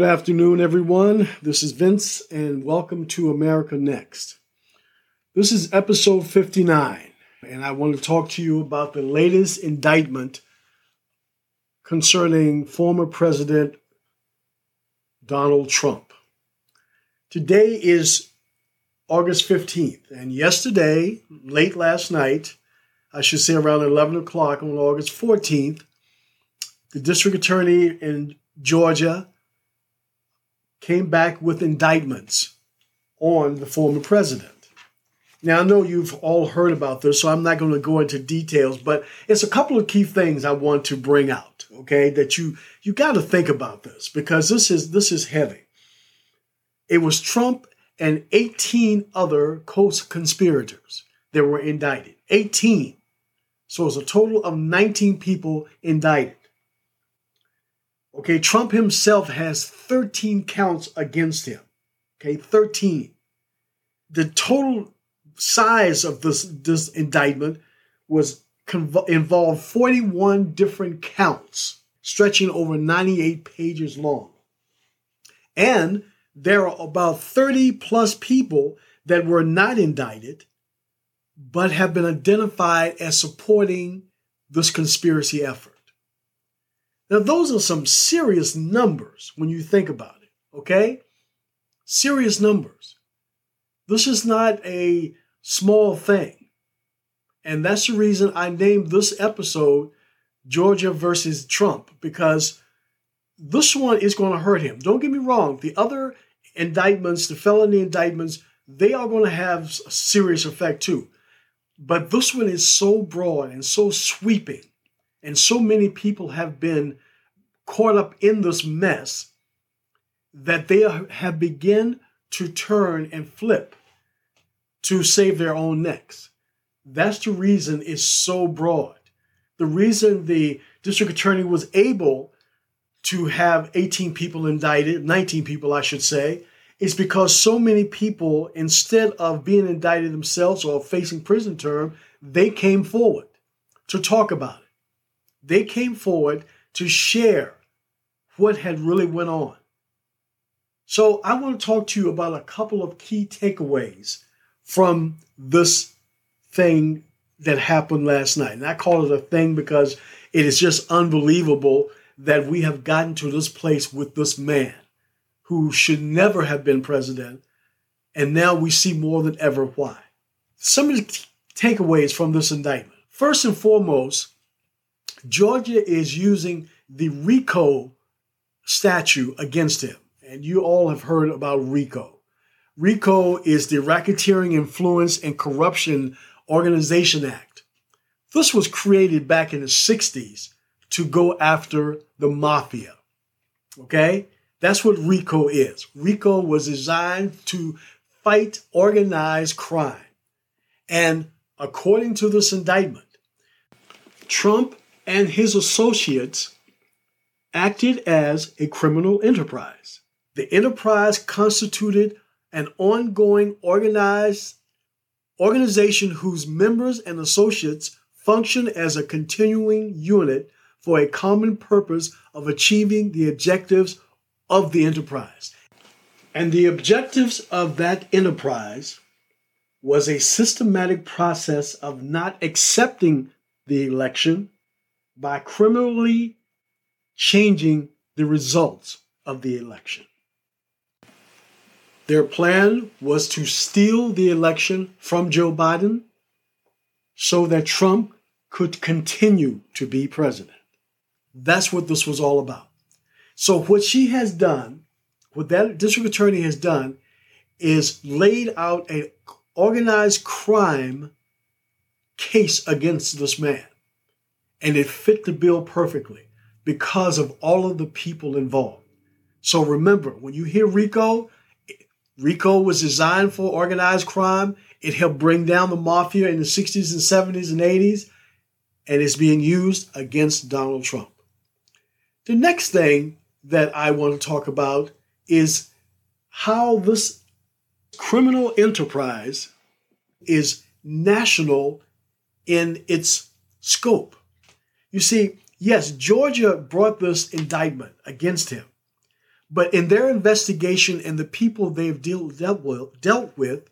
Good afternoon, everyone. This is Vince, and welcome to America Next. This is episode 59, and I want to talk to you about the latest indictment concerning former President Donald Trump. Today is August 15th, and yesterday, late last night, I should say around 11 o'clock on August 14th, the district attorney in Georgia came back with indictments on the former president. Now, I know you've all heard about this, so I'm not going to go into details, but it's a couple of key things I want to bring out, okay? That you you got to think about this because this is this is heavy. It was Trump and 18 other co-conspirators that were indicted. 18. So it's a total of 19 people indicted. Okay, Trump himself has 13 counts against him. Okay, 13. The total size of this, this indictment was conv- involved 41 different counts, stretching over 98 pages long. And there are about 30 plus people that were not indicted, but have been identified as supporting this conspiracy effort. Now, those are some serious numbers when you think about it, okay? Serious numbers. This is not a small thing. And that's the reason I named this episode Georgia versus Trump, because this one is going to hurt him. Don't get me wrong, the other indictments, the felony indictments, they are going to have a serious effect too. But this one is so broad and so sweeping and so many people have been caught up in this mess that they have begun to turn and flip to save their own necks. That's the reason it's so broad. The reason the district attorney was able to have 18 people indicted, 19 people, I should say, is because so many people, instead of being indicted themselves or facing prison term, they came forward to talk about it they came forward to share what had really went on. So I want to talk to you about a couple of key takeaways from this thing that happened last night. And I call it a thing because it is just unbelievable that we have gotten to this place with this man who should never have been president. And now we see more than ever why. Some of the takeaways from this indictment. First and foremost, Georgia is using the RICO statute against him. And you all have heard about RICO. RICO is the Racketeering Influence and Corruption Organization Act. This was created back in the 60s to go after the mafia. Okay? That's what RICO is. RICO was designed to fight organized crime. And according to this indictment, Trump and his associates acted as a criminal enterprise. The enterprise constituted an ongoing organized organization whose members and associates function as a continuing unit for a common purpose of achieving the objectives of the enterprise. And the objectives of that enterprise was a systematic process of not accepting the election by criminally changing the results of the election. Their plan was to steal the election from Joe Biden so that Trump could continue to be president. That's what this was all about. So, what she has done, what that district attorney has done, is laid out an organized crime case against this man. And it fit the bill perfectly because of all of the people involved. So remember, when you hear RICO, RICO was designed for organized crime. It helped bring down the mafia in the 60s and 70s and 80s, and it's being used against Donald Trump. The next thing that I want to talk about is how this criminal enterprise is national in its scope. You see, yes, Georgia brought this indictment against him, But in their investigation and the people they've deal, dealt, with, dealt with,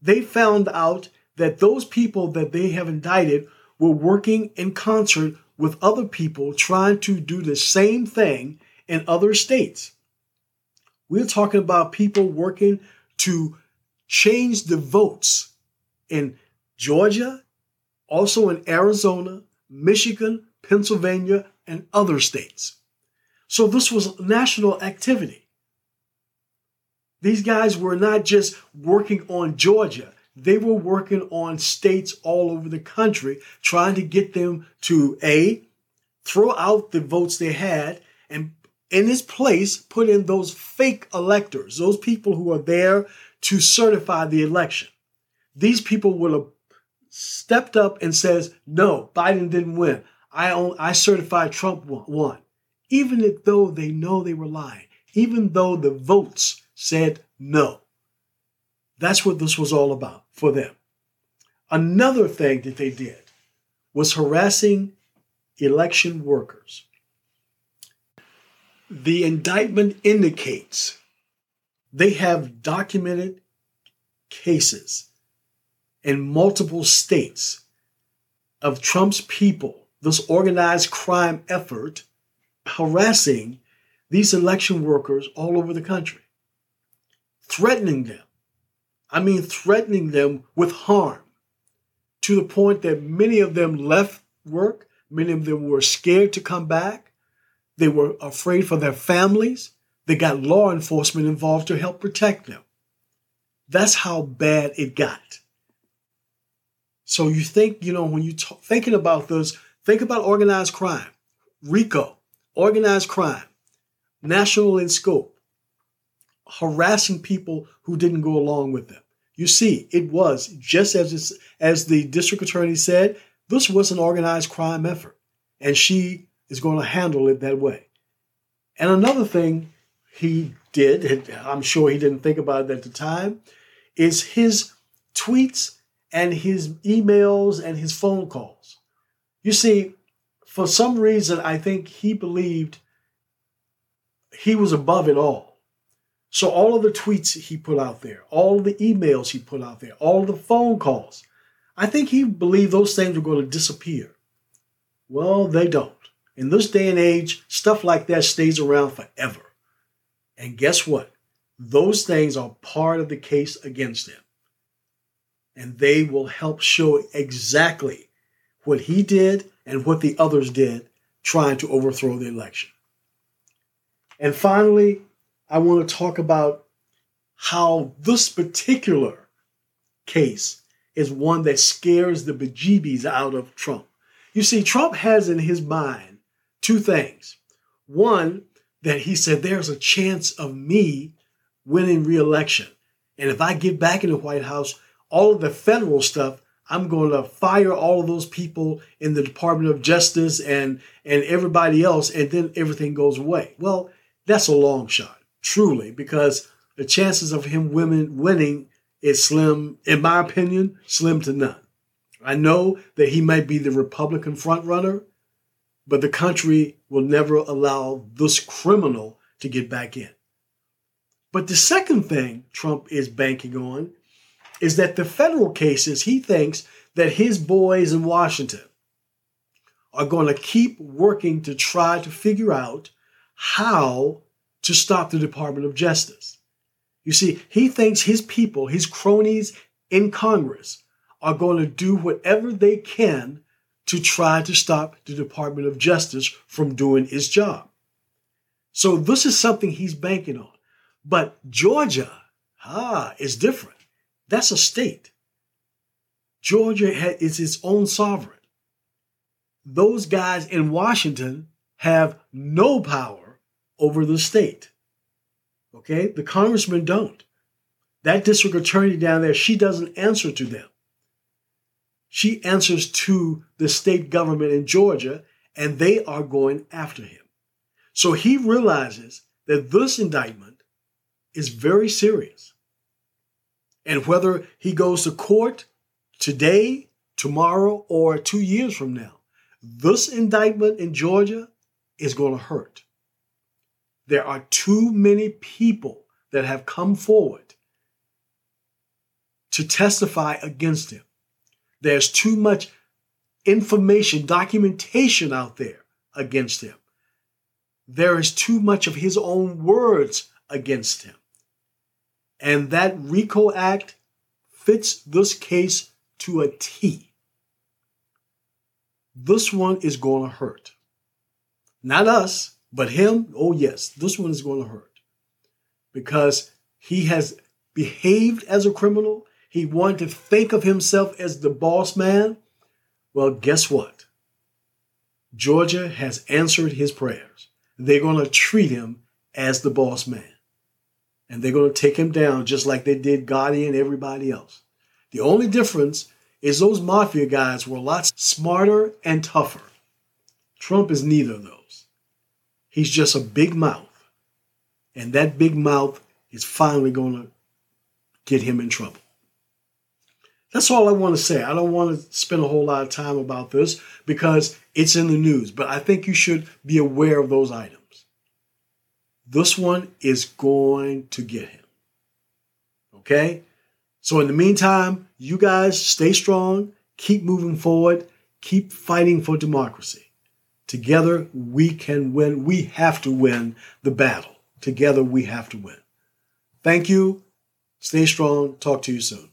they found out that those people that they have indicted were working in concert with other people trying to do the same thing in other states. We're talking about people working to change the votes in Georgia, also in Arizona, Michigan, Pennsylvania, and other states. So this was national activity. These guys were not just working on Georgia, they were working on states all over the country, trying to get them to A, throw out the votes they had, and in its place, put in those fake electors, those people who are there to certify the election. These people would have stepped up and says, no, Biden didn't win. I, I certified Trump won. Even though they know they were lying, even though the votes said no. That's what this was all about for them. Another thing that they did was harassing election workers. The indictment indicates they have documented cases in multiple states of Trump's people, this organized crime effort, harassing these election workers all over the country, threatening them. I mean, threatening them with harm to the point that many of them left work, many of them were scared to come back, they were afraid for their families. They got law enforcement involved to help protect them. That's how bad it got. So you think, you know, when you are thinking about this, think about organized crime, RICO, organized crime, national in scope, harassing people who didn't go along with them. You see, it was just as as the district attorney said, this was an organized crime effort, and she is going to handle it that way. And another thing he did, and I'm sure he didn't think about it at the time, is his tweets and his emails and his phone calls. You see, for some reason, I think he believed he was above it all. So all of the tweets he put out there, all the emails he put out there, all the phone calls, I think he believed those things were going to disappear. Well, they don't. In this day and age, stuff like that stays around forever. And guess what? Those things are part of the case against him and they will help show exactly what he did and what the others did trying to overthrow the election. And finally, I want to talk about how this particular case is one that scares the bejeebies out of Trump. You see, Trump has in his mind two things. One, that he said there's a chance of me winning reelection. And if I get back in the White House, all of the federal stuff, I'm going to fire all of those people in the Department of Justice and and everybody else, and then everything goes away. Well, that's a long shot, truly, because the chances of him women winning is slim, in my opinion, slim to none. I know that he might be the Republican frontrunner, but the country will never allow this criminal to get back in. But the second thing Trump is banking on is that the federal cases, he thinks that his boys in Washington are going to keep working to try to figure out how to stop the Department of Justice. You see, he thinks his people, his cronies in Congress, are going to do whatever they can to try to stop the Department of Justice from doing its job. So this is something he's banking on. But Georgia, ah, is different. That's a state. Georgia is its own sovereign. Those guys in Washington have no power over the state. Okay? The congressmen don't. That district attorney down there, she doesn't answer to them. She answers to the state government in Georgia, and they are going after him. So he realizes that this indictment is very serious. And whether he goes to court today, tomorrow, or two years from now, this indictment in Georgia is going to hurt. There are too many people that have come forward to testify against him. There's too much information, documentation out there against him. There is too much of his own words against him. And that RICO Act fits this case to a T. This one is going to hurt. Not us, but him. Oh, yes, this one is going to hurt because he has behaved as a criminal. He wanted to think of himself as the boss man. Well, guess what? Georgia has answered his prayers. They're going to treat him as the boss man. And they're going to take him down just like they did Gotti and everybody else. The only difference is those mafia guys were a lot smarter and tougher. Trump is neither of those. He's just a big mouth. And that big mouth is finally going to get him in trouble. That's all I want to say. I don't want to spend a whole lot of time about this because it's in the news, but I think you should be aware of those items. This one is going to get him. Okay? So, in the meantime, you guys stay strong, keep moving forward, keep fighting for democracy. Together, we can win. We have to win the battle. Together, we have to win. Thank you. Stay strong. Talk to you soon.